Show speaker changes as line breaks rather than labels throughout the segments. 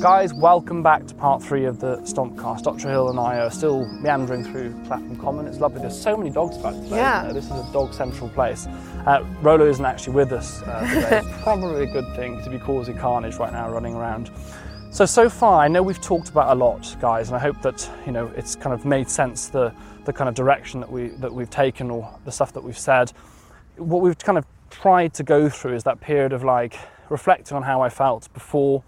Guys, welcome back to part three of the Stompcast. Dr. Hill and I are still meandering through Clapham Common. It's lovely. There's so many dogs about today.
Yeah.
This is a dog central place. Uh, Rolo isn't actually with us uh, today. it's probably a good thing to be causing carnage right now running around. So, so far, I know we've talked about a lot, guys, and I hope that, you know, it's kind of made sense the, the kind of direction that, we, that we've taken or the stuff that we've said. What we've kind of tried to go through is that period of like reflecting on how I felt before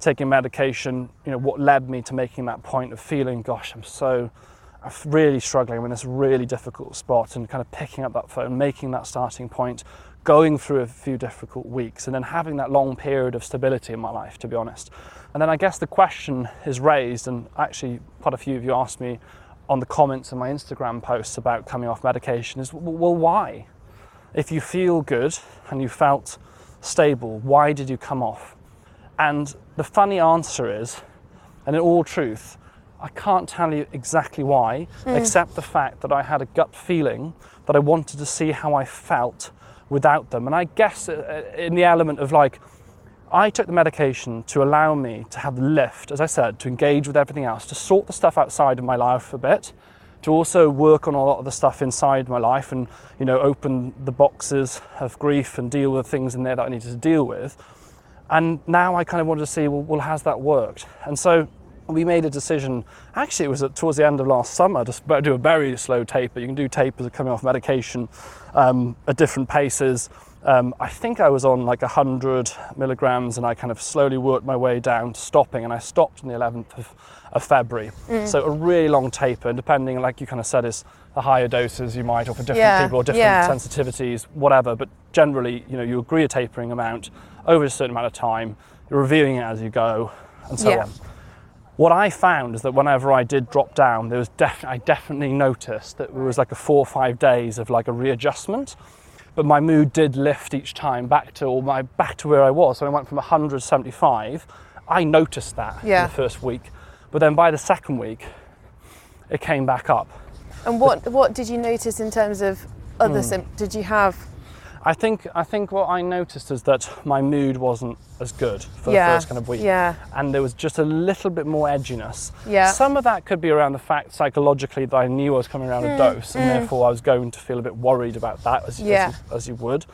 taking medication, you know, what led me to making that point of feeling, gosh, I'm so, I'm really struggling. I'm in this really difficult spot and kind of picking up that phone, making that starting point, going through a few difficult weeks, and then having that long period of stability in my life, to be honest. And then I guess the question is raised, and actually, quite a few of you asked me on the comments in my Instagram posts about coming off medication is, well, why? If you feel good and you felt stable, why did you come off? And the funny answer is, and in all truth, I can't tell you exactly why, except the fact that I had a gut feeling that I wanted to see how I felt without them. And I guess uh, in the element of like, I took the medication to allow me to have the lift, as I said, to engage with everything else, to sort the stuff outside of my life a bit, to also work on a lot of the stuff inside my life and, you know, open the boxes of grief and deal with things in there that I needed to deal with. And now I kind of wanted to see, well, well has that worked? And so we made a decision. Actually, it was at, towards the end of last summer to do a very slow taper. You can do tapers coming off medication um, at different paces. Um, I think I was on like 100 milligrams, and I kind of slowly worked my way down to stopping. And I stopped on the 11th of, of February. Mm. So a really long taper, and depending, like you kind of said, is the higher doses you might, or for different
Yeah,
people, or different
yeah.
sensitivities, whatever. But generally, you know, you agree a tapering amount over a certain amount of time. You're reviewing it as you go, and so
Yeah.
on. What I found is that whenever I did drop down, there was def- I definitely noticed that there was like a four or five days of like a readjustment, but my mood did lift each time back to or my back to where I was. So I went from 175. I noticed that
Yeah.
in the first week, but then by the second week, it came back up.
And what what did you notice in terms of other
Hmm.
symptoms? Did you have?
I think I think what I noticed is that my mood wasn't as good for
Yeah,
the first kind of week.
yeah.
And there was just a little bit more edginess.
Yeah.
Some of that could be around the fact psychologically that I knew I was coming around a dose and therefore I was going to feel a bit worried about that as,
Mm, Yeah.
as, you, as you would.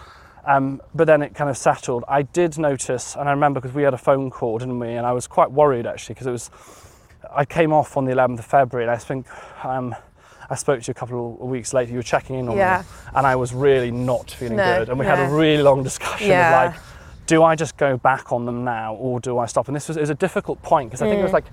Um, but then it kind of settled. I did notice, and I remember because we had a phone call, didn't we? And I was quite worried actually because it was, I came off on the 11th of February and I think um, I spoke to you a couple of weeks later. You were checking in on
Yeah.
me, and I was really not feeling
No,
good. And we had a really long discussion
Yeah.
of like, do I just go back on them now or do I stop? And this was, it was a difficult point because I think it was like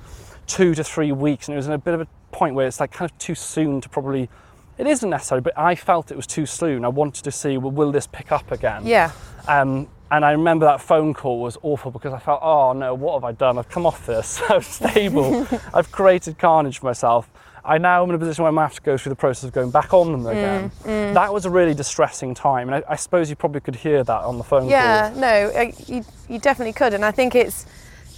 two to three weeks, and it was in a bit of a point where it's like kind of too soon to probably. It isn't necessary, but I felt it was too soon. I wanted to see, well, will this pick up again?
Yeah.
Um, and I remember that phone call was awful because I felt, oh no, what have I done? I've come off this. I'm stable. I've created carnage for myself. I now am in a position where I'm have to go through the process of going back on them mm, again. Mm. That was a really distressing time. And I, I suppose you probably could hear that on the phone call.
Yeah. No, you you definitely could, and I think it's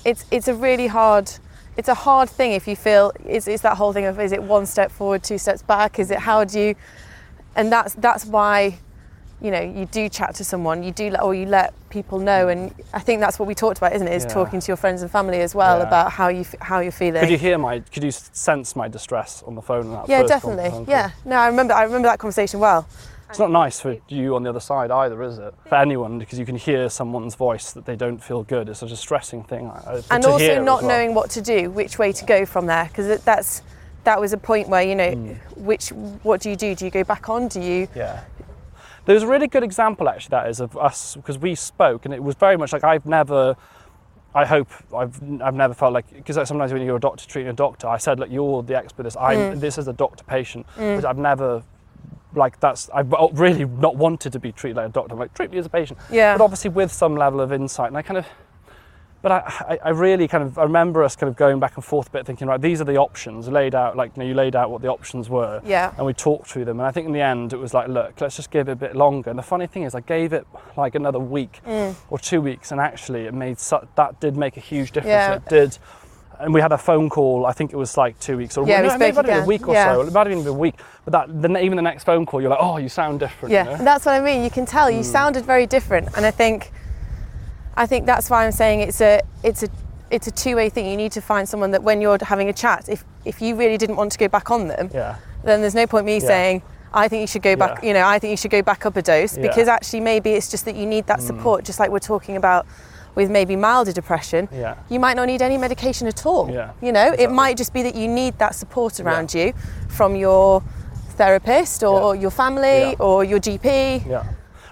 it's it's a really hard. It's a hard thing if you feel it's, it's that whole thing of is it one step forward, two steps back? Is it how do you? And that's that's why, you know, you do chat to someone, you do let or you let people know, and I think that's what we talked about, isn't it? Is
Yeah.
talking to your friends and family as well
Yeah.
about how you how you're feeling.
Could you hear my, could you sense my distress on the phone?
yeah, definitely.
phone?
Yeah. No, I remember I remember that conversation well.
It's not nice for you on the other side either, is it? For anyone, because you can hear someone's voice that they don't feel good. It's a distressing thing.
and also not
well.
knowing what to do, which way to go from there, because that's that was a point where you know
Hmm.
which what do you do? Do you go back on? Do you?
Yeah. There was a really good example actually that is of us because we spoke and it was very much like I've never I hope I've I've never felt like because sometimes when you're a doctor treating a doctor, I said, look, you're the expert. This I'm
Mm.
this is a doctor patient, but I've never like that's I've really not wanted to be treated like a doctor. I'm like treat me as a patient,
Yeah.
but obviously with some level of insight. And I kind of, but I, I, really kind of I remember us kind of going back and forth a bit, thinking right, these are the options laid out. Like you know, you laid out what the options were,
Yeah.
and we talked through them. And I think in the end, it was like, look, let's just give it a bit longer. And the funny thing is, I gave it like another week
Mm.
or two weeks, and actually, it made su- that did make a huge difference.
Yeah.
It did. And we had a phone call. I think it was like two weeks, or
Yeah,
no, it may have been a week or
Yeah.
so. It might have even been a week. But that, the, even the next phone call, you're like, oh, you sound different.
Yeah,
you know?
and that's what I mean. You can tell you sounded very different, and I think I think that's why I'm saying it's a it's a it's a two-way thing. You need to find someone that when you're having a chat, if if you really didn't want to go back on them,
Yeah.
then there's no point me
Yeah.
saying I think you should go back.
Yeah.
You know, I think you should go back up a dose.
Mm.
because actually maybe it's just that you need that support, just like we're talking about with maybe milder depression.
Yeah.
You might not need any medication at all.
Yeah,
You know, it might just be that you need that support around you from your therapist or your family or your GP.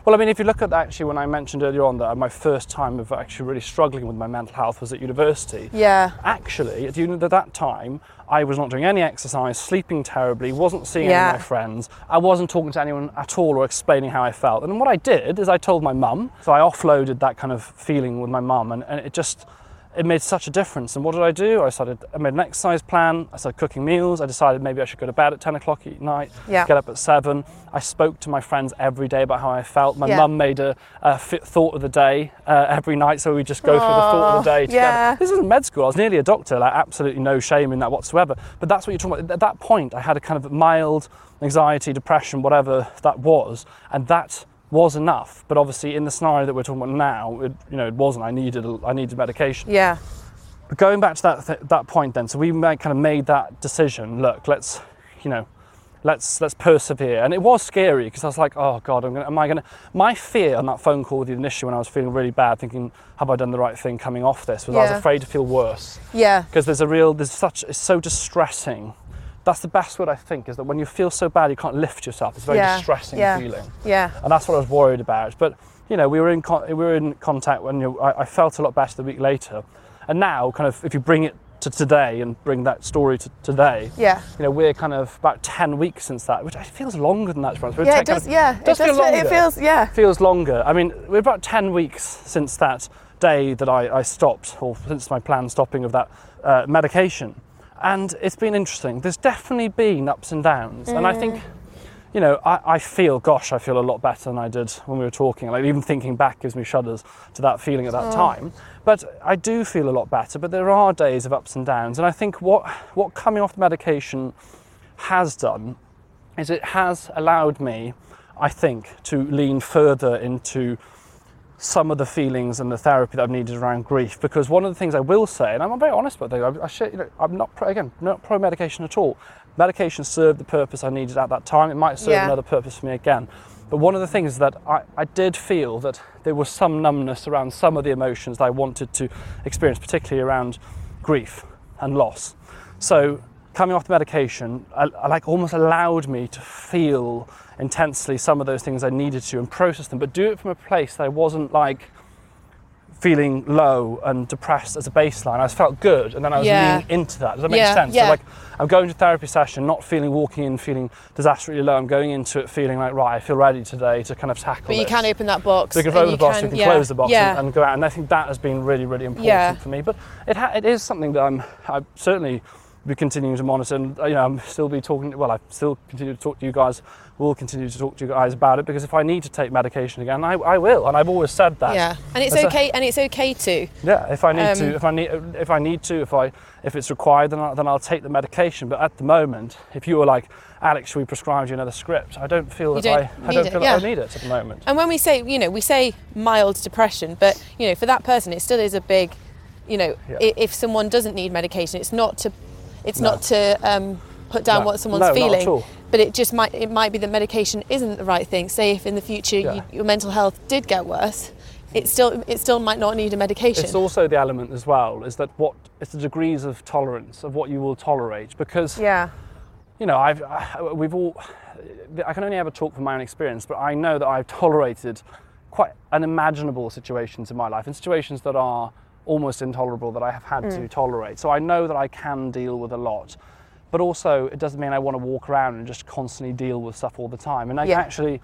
Well, I mean, if you look at actually when I mentioned earlier on that my first time of actually really struggling with my mental health was at university.
Yeah.
Actually, at at that time, I was not doing any exercise, sleeping terribly, wasn't seeing
Yeah.
any of my friends. I wasn't talking to anyone at all or explaining how I felt. And what I did is I told my mum. So I offloaded that kind of feeling with my mum, and, and it just it made such a difference. And what did I do? I started. I made an exercise plan. I started cooking meals. I decided maybe I should go to bed at ten o'clock at night.
Yeah.
Get up at seven. I spoke to my friends every day about how I felt. My
Yeah.
mum made a, a thought of the day uh, every night, so we just go through the thought of the day together.
yeah.
This isn't med school. I was nearly a doctor. Like absolutely no shame in that whatsoever. But that's what you're talking about. At that point, I had a kind of mild anxiety, depression, whatever that was, and that was enough. But obviously, in the scenario that we're talking about now, it, you know, it wasn't. I needed I needed medication.
Yeah.
But going back to that th- that point, then, so we made, kind of made that decision. Look, let's, you know, let's let's persevere. And it was scary because I was like, oh God, I'm gonna, am I going to? My fear on that phone call with you initially, when I was feeling really bad, thinking, have I done the right thing coming off this? Was I was afraid to feel worse
Yeah.
because there's a real, there's such, it's so distressing. That's the best word I think is that when you feel so bad, you can't lift yourself. It's a very
Yeah.
distressing
Yeah.
feeling
Yeah.
and that's what I was worried about. But you know, we were in con- we were in contact when you I, I felt a lot better the week later, and now kind of if you bring it to today and bring that story to today,
Yeah.
you know, we're kind of about ten weeks since that, which feels longer than that.
Yeah, it does.
kind of-
Yeah,
does
it does. Feel, it feels. Yeah,
feels longer. I mean, we're about 10 weeks since that day that I, I stopped, or since my planned stopping of that uh, medication. And it's been interesting. There's definitely been ups and downs. And I mm. think, you know, I, I feel, gosh, I feel a lot better than I did when we were talking. Like, even thinking back gives me shudders to that feeling at that time. But I do feel a lot better. But there are days of ups and downs. And I think what, what coming off the medication has done is it has allowed me, I think, to lean further into some of the feelings and the therapy that I've needed around grief. Because one of the things I will say, and I'm very honest about that, I, I share, you know, I'm not pro, again not pro medication at all. Medication served the purpose I needed at that time. It might serve
Yeah.
another purpose for me again. But one of the things that I, I did feel that there was some numbness around some of the emotions that I wanted to experience, particularly around grief and loss. So coming off the medication, I, I like almost allowed me to feel intensely some of those things I needed to and process them, but do it from a place that I wasn't like feeling low and depressed as a baseline. I felt good, and then I was
Yeah.
leaning into that. Does that make
Yeah,
sense?
yeah.
So like, I'm going to therapy session, not feeling walking in feeling disastrously low. I'm going into it feeling like right, I feel ready today to kind of tackle.
but you
this.
can open that box.
So you can open the box,
can-
you can close the box and, and go out. And I think that has been really, really important for me. But it, ha- it is something that I'm I certainly be continuing to monitor. And you know, I'm still be talking. Well, I still continue to talk to you guys. Will continue to talk to you guys about it because if I need to take medication again, I, I will. And I've always said that.
yeah, and it's okay. and it's okay to.
Yeah, if I need
Um,
to, if I need, if I need to, if I, if it's required, then, I, then I'll take the medication. But at the moment, if you were like, Alex, should we prescribe you another script? I don't feel that I, I don't
it,
feel
yeah.
that I need it at the moment.
And when we say, you know, we say mild depression, but you know, for that person, it still is a big, you know,
Yeah.
if someone doesn't need medication, it's not to, it's
No.
not to um, put down
No.
what someone's
No, not at
feeling.
all.
But it just might, it might be that medication isn't the right thing. Say if in the future
Yeah.
you, your mental health did get worse, it still, it still might not need a medication.
It's also the element as well is that what it's the degrees of tolerance of what you will tolerate because
yeah,
you know I've I, we've all I can only ever talk from my own experience, but I know that I've tolerated quite unimaginable situations in my life and situations that are almost intolerable that I have had to tolerate. So I know that I can deal with a lot. But also it doesn't mean I want to walk around and just constantly deal with stuff all the time. And I
Yeah.
actually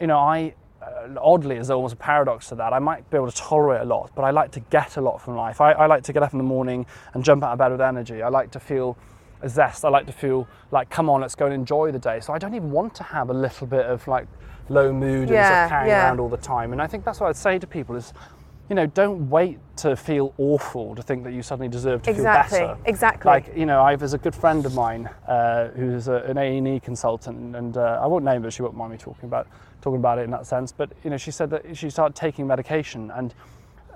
you know, I uh, oddly, there's almost a paradox to that. I might be able to tolerate a lot, but I like to get a lot from life. I, I like to get up in the morning and jump out of bed with energy. I like to feel a zest. I like to feel like, come on, let's go and enjoy the day. So I don't even want to have a little bit of like low mood and
Yeah,
stuff carrying
yeah.
around all the time. And I think that's what I'd say to people is, you know, don't wait to feel awful to think that you suddenly deserve to
exactly,
feel better.
exactly.
Like you know, I there's a good friend of mine uh, who's a, an A and E consultant, and uh, I won't name her. She won't mind me talking about talking about it in that sense. But you know, she said that she started taking medication, and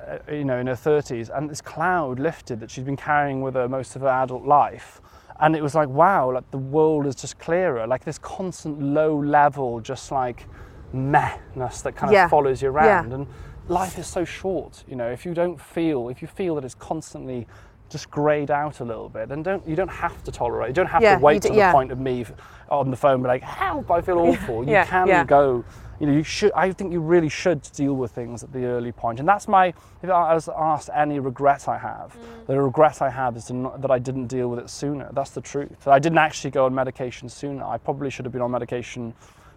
uh, you know, in her 30s, and this cloud lifted that she'd been carrying with her most of her adult life. And it was like, wow, like the world is just clearer. Like this constant low level, just like mehness that kind of
Yeah.
follows you around,
Yeah.
around. And life is so short, you know, if you don't feel, if you feel that it's constantly just greyed out a little bit, then don't you don't have to tolerate. You don't have
Yeah,
to wait
d-
to
yeah.
the point of me on the phone, be like, "Help! I feel awful." You
Yeah,
can go. You know, you should. I think you really should deal with things at the early point. and that's my. If I was asked any regret I have,
Mm.
the regret I have is to not, that I didn't deal with it sooner. That's the truth. That I didn't actually go on medication sooner. I probably should have been on medication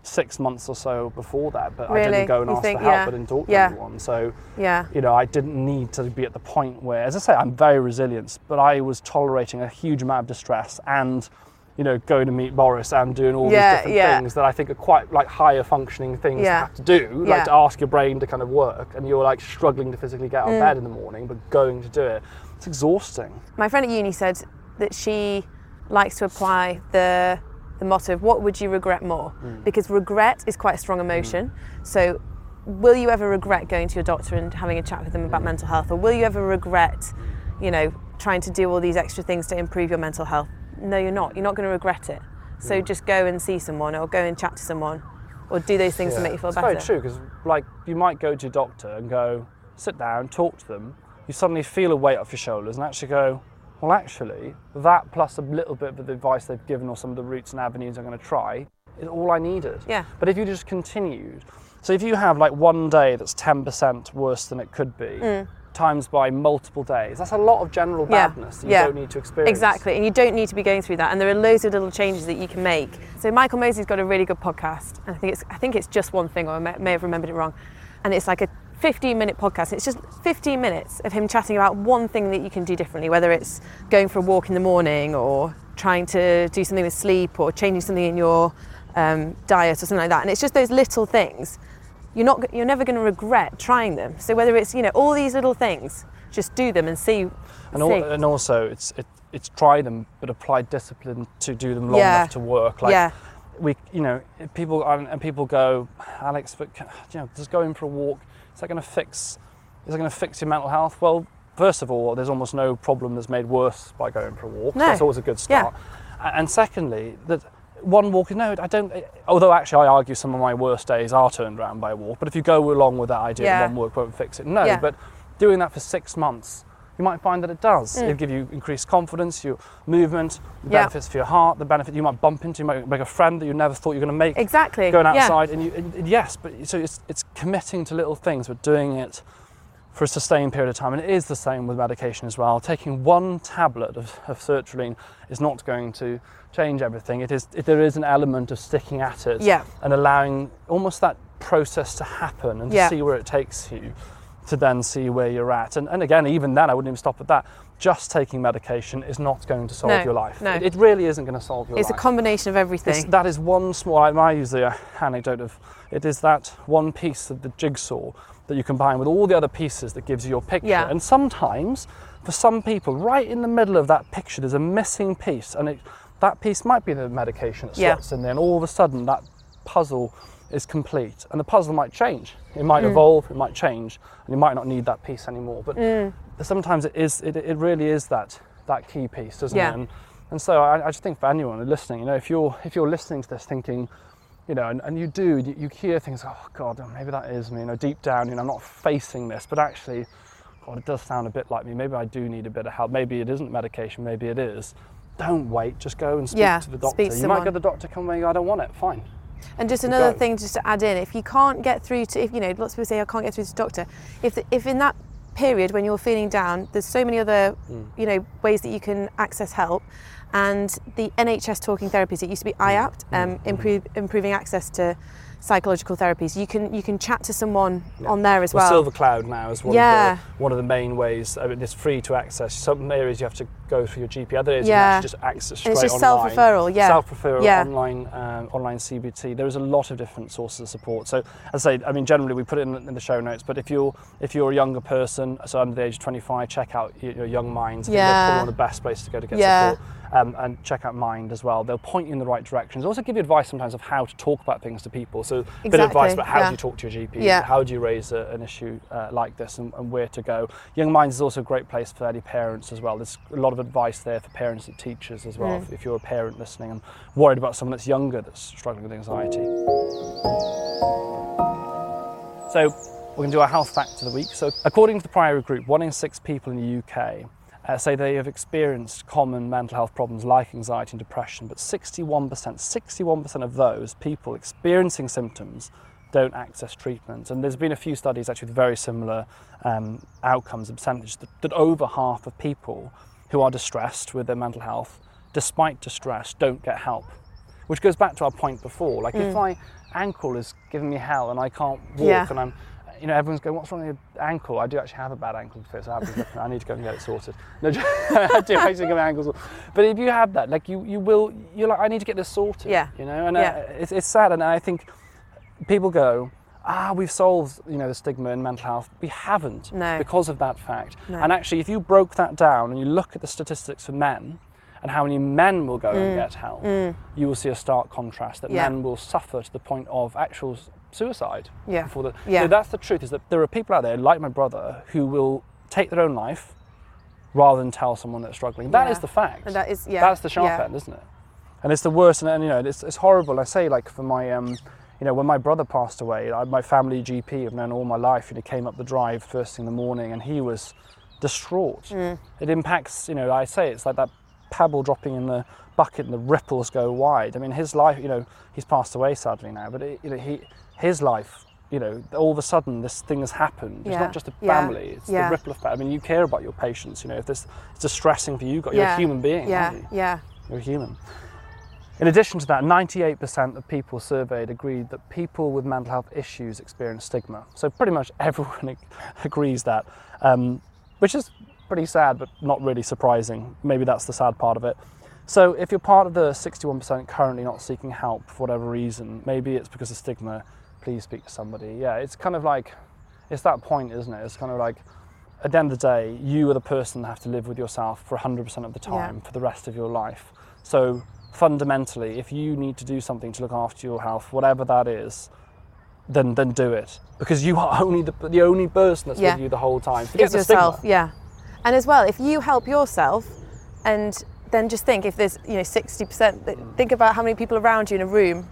six months or so before that, but I didn't go and
You
ask
think-
for help.
yeah.
I didn't talk to
Yeah.
anyone. So
Yeah.
you know, I didn't need to be at the point where, as I say, I'm very resilient, but I was tolerating a huge amount of distress and, you know, going to meet Boris and doing all
Yeah,
these different things that I think are quite like higher functioning things to have to do, like to ask your brain to kind of work, and you're like struggling to physically get out
Mm.
of bed in the morning, but going to do it. It's exhausting.
My friend at uni said that she likes to apply the the motto of what would you regret more?
Mm.
Because regret is quite a strong emotion. So will you ever regret going to your doctor and having a chat with them
Mm.
about mental health? Or will you ever regret, you know, trying to do all these extra things to improve your mental health? No, you're not. You're not going to regret it. So
Mm.
just go and see someone or go and chat to someone or do those things to make you feel
it's
better.
It's very true because, like, you might go to your doctor and go, sit down, talk to them. You suddenly feel a weight off your shoulders and actually go, well, actually, that plus a little bit of the advice they've given or some of the routes and avenues I'm going to try is all I needed.
Yeah.
But if you just continued, so if you have like one day that's 10% worse than it could be, times by multiple days, that's a lot of general
Mm. Yeah,
badness that you
yeah.
don't need to experience.
Exactly, and you don't need to be going through that. And there are loads of little changes that you can make. So Michael Mosley's got a really good podcast, and I think it's I think it's just one thing, or I may, may have remembered it wrong. And it's like a 15 minute podcast. It's just 15 minutes of him chatting about one thing that you can do differently, whether it's going for a walk in the morning, or trying to do something with sleep, or changing something in your um, diet, or something like that. And it's just those little things. You're not you're never going to regret trying them. So whether it's you know all these little things, just do them and see.
And,
see.
and also, it's it, it's try them, but apply discipline to do them long
Yeah.
enough to work. Like
yeah.
we, you know, people and and people go, Alex, but you know, just going for a walk is that going to fix? Is that going to fix your mental health? Well, first of all, there's almost no problem that's made worse by going for a walk.
No.
That's always a good start. A- And secondly, that one walk, no, I don't. Although actually, I argue some of my worst days are turned around by a walk. But if you go along with that idea,
Yeah.
one walk won't fix it. No,
Yeah.
but doing that for six months, you might find that it does.
Mm.
It'll give you increased confidence, your movement, the
Yeah.
benefits for your heart, the benefit you might bump into, you might make a friend that you never thought you were going to make
Exactly.
going
Yeah.
outside. And, you, and- and yes, but so it's, it's committing to little things, but doing it for a sustained period of time. And it is the same with medication as well. Taking one tablet of, of sertraline is not going to change everything. It is, there is an element of sticking at it
Yeah.
and allowing almost that process to happen and to
Yeah.
see where it takes you to then see where you're at. And, and again, even then, I wouldn't even stop at that. Just taking medication is not going to solve
No,
your life.
no.
It, it really isn't going to solve your life.
It's a combination of
It's,
everything.
that is one small. I, I use the uh, anecdote of it is that one piece of the jigsaw that you combine with all the other pieces that gives you your picture.
Yeah.
And sometimes, for some people, right in the middle of that picture, there's a missing piece, and it, that piece might be the medication that
Yeah.
slots in there, and all of a sudden that puzzle is complete, and the puzzle might change. It might
Mm.
evolve, it might change, and you might not need that piece anymore. But
Mm.
sometimes it is it, it really is that that key piece doesn't
Yeah.
it and, and so I, I just think for anyone listening you know if you're if you're listening to this thinking you know and, and you do you, you hear things oh god maybe that is me you know deep down you know i'm not facing this but actually god it does sound a bit like me maybe i do need a bit of help maybe it isn't medication maybe it is don't wait just go and speak
Yeah,
to the doctor you might get the doctor come i don't want it fine
And just another thing, just to add in, if you can't get through to, if you know, lots of people say I can't get through to the doctor. If the, if in that period when you're feeling down, there's so many other,
Mm.
you know, ways that you can access help, and the NHS talking therapies, it used to be IAPT, um, improve, improving access to psychological therapies. You can you can chat to someone
Yeah.
on there as
well,
well.
Silver Cloud now is one,
Yeah.
of the, one of the main ways. I mean, it's free to access. Some areas you have to go through your GP. Other areas
Yeah.
you just access straight
and it's just
online.
self-referral, yeah.
Self-referral,
Yeah.
online, um, online CBT. There is a lot of different sources of support. So, as I say, I mean, generally we put it in, in the show notes. But if you're if you're a younger person, so under the age of 25, check out your, your Young Minds. I think they're
Yeah.
probably one of the best places to go to get
Yeah.
support. Um, and check out Mind as well. They'll point you in the right directions. Also give you advice sometimes of how to talk about things to people. So a bit of advice about how
yeah.
do you talk to your GP,
Yeah.
how do you raise a, an issue uh, like this, and, and where to go. Young Minds is also a great place for any parents as well. There's a lot of advice there for parents and teachers as well.
Mm.
If, if you're a parent listening and worried about someone that's younger that's struggling with anxiety. So we're going to do our health fact of the week. So according to the Priory Group, one in six people in the UK uh, say they have experienced common mental health problems like anxiety and depression, but 61%, 61% of those people experiencing symptoms don't access treatment. And there's been a few studies actually with very similar um, outcomes and percentage that, that over half of people who are distressed with their mental health, despite distress, don't get help. Which goes back to our point before. Like if my ankle is giving me hell and I can't walk
Mm. Yeah.
and I'm you know, everyone's going, what's wrong with your ankle? I do actually have a bad ankle fit, so I, have to look- I need to go and get it sorted. No, I do actually get my ankles. But if you have that, like you, you will, you're like, I need to get this sorted.
Yeah.
You know, and
Yeah.
uh, it's, it's sad. And I think people go, ah, we've solved, you know, the stigma in mental health. We haven't
No.
because of that fact.
No.
And actually, if you broke that down and you look at the statistics for men and how many men will go and get help, you will see a stark contrast that
Mm. Yeah.
men will suffer to the point of actual suicide.
Yeah.
Before the,
Yeah.
So that's the truth is that there are people out there like my brother who will take their own life rather than tell someone that's struggling. That
Yeah.
is the fact.
And that is yeah.
That's the sharp
yeah.
end, isn't it? And it's the worst, and, and you know, it's, it's horrible. I say, like, for my, um, you know, when my brother passed away, I, my family GP I've known all my life, and he came up the drive first thing in the morning, and he was distraught.
Mm.
It impacts, you know, I say it's like that pebble dropping in the bucket, and the ripples go wide. I mean, his life, you know, he's passed away sadly now, but it, you know, he, his life. You know, all of a sudden, this thing has happened. It's
Yeah.
not just a
Yeah.
family; it's
Yeah.
the ripple effect. I mean, you care about your patients. You know, if this it's distressing for you, you're
yeah.
a human being.
Yeah.
aren't you?
Yeah.
You're human. In addition to that, 98% of people surveyed agreed that people with mental health issues experience stigma. So pretty much everyone agrees that, um, which is pretty sad, but not really surprising. Maybe that's the sad part of it. So if you're part of the 61% currently not seeking help for whatever reason, maybe it's because of stigma, please speak to somebody. Yeah, it's kind of like, it's that point, isn't it? It's kind of like, at the end of the day, you are the person that have to live with yourself for 100% of the
Yeah.
time for the rest of your life. So fundamentally, if you need to do something to look after your health, whatever that is, then then do it because you are only the, the only person that's
Yeah.
with you the whole time. Forget the
yourself.
stigma.
Yeah. And as well, if you help yourself, and then just think if there's you know sixty percent, think about how many people around you in a room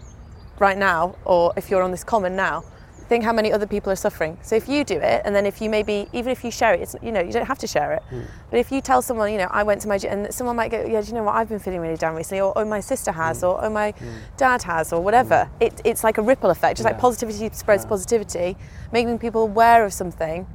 right now, or if you're on this common now. Think how many other people are suffering. So if you do it, and then if you maybe even if you share it, it's you know you don't have to share it.
Hmm.
But if you tell someone, you know, I went to my gym, and someone might go, yeah, do you know what? I've been feeling really down recently, or oh my sister has,
Hmm.
or oh my dad has, or whatever. It, it's like a ripple effect, just like positivity spreads
Yeah.
positivity, making people aware of something.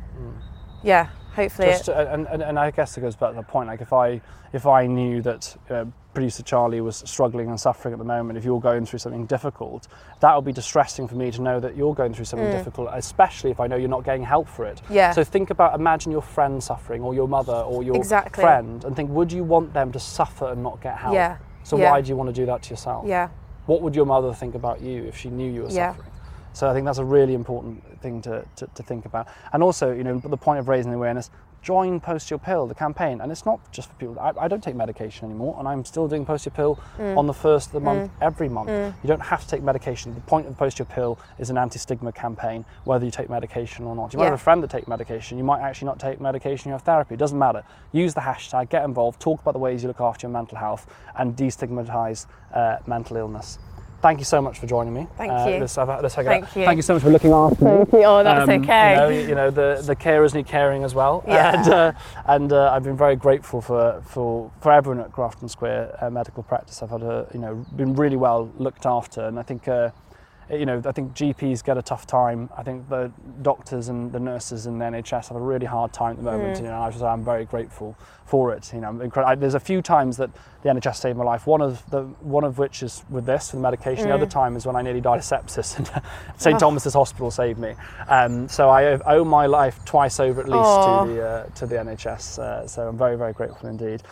Yeah, hopefully.
Just
it,
and, and, and I guess it goes back to the point. Like if I if I knew that uh, producer Charlie was struggling and suffering at the moment, if you're going through something difficult, that would be distressing for me to know that you're going through something difficult, especially if I know you're not getting help for it.
Mm. Yeah.
So think about imagine your friend suffering or your mother or your
Exactly.
friend, and think would you want them to suffer and not get help?
Yeah.
So
Yeah.
why do you want to do that to yourself?
yeah,
What would your mother think about you if she knew you were
Yeah.
suffering? So I think that's a really important thing to, to, to think about. And also, you know, the point of raising awareness, join Post Your Pill, the campaign. And it's not just for people, I, I don't take medication anymore, and I'm still doing Post Your Pill
Mm.
on the first of the month, every month. You don't have to take medication. The point of Post Your Pill is an anti-stigma campaign, whether you take medication or not. You might
Yeah.
have a friend that take medication, you might actually not take medication, you have therapy, it doesn't matter. Use the hashtag, get involved, talk about the ways you look after your mental health, and destigmatize uh, mental illness. Thank you so much for joining me.
Thank
Uh,
you.
Let's have a, let's have
Thank you.
Thank you so much for looking after me.
Oh, that's
Um,
okay.
You know, you know, the, the carers need caring as well.
Yeah.
And, uh, and uh, I've been very grateful for, for, for everyone at Grafton Square uh, Medical Practice. I've had a, you know, been really well looked after. And I think, uh, you know, I think GPs get a tough time. I think the doctors and the nurses in the NHS have a really hard time at the moment.
Mm.
You know, and I I'm very grateful for it. You know, I'm incre- I, there's a few times that the NHS saved my life. One of the one of which is with this, with the medication. The other
Mm.
time is when I nearly died of sepsis, and St
Oh.
Thomas's Hospital saved me. Um, so I owe my life twice over at least to the uh, to the NHS. Uh, so I'm very very grateful indeed.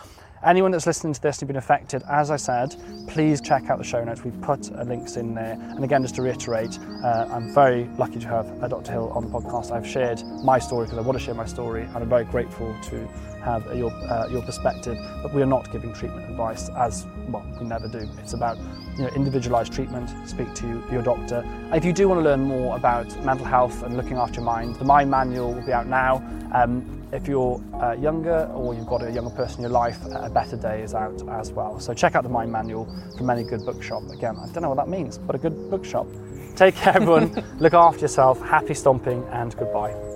Anyone that's listening to this and been affected, as I said, please check out the show notes. We've put uh, links in there. And again, just to reiterate, uh, I'm very lucky to have uh, Dr. Hill on the podcast. I've shared my story because I want to share my story, and I'm very grateful to have your uh, your perspective. But we are not giving treatment advice, as well we never do. It's about you know individualised treatment. Speak to your doctor. If you do want to learn more about mental health and looking after your mind, the Mind Manual will be out now. Um, if you're uh, younger or you've got a younger person in your life, a better day is out as well. So check out the Mind Manual from any good bookshop. Again, I don't know what that means, but a good bookshop. Take care, everyone. Look after yourself. Happy stomping and goodbye.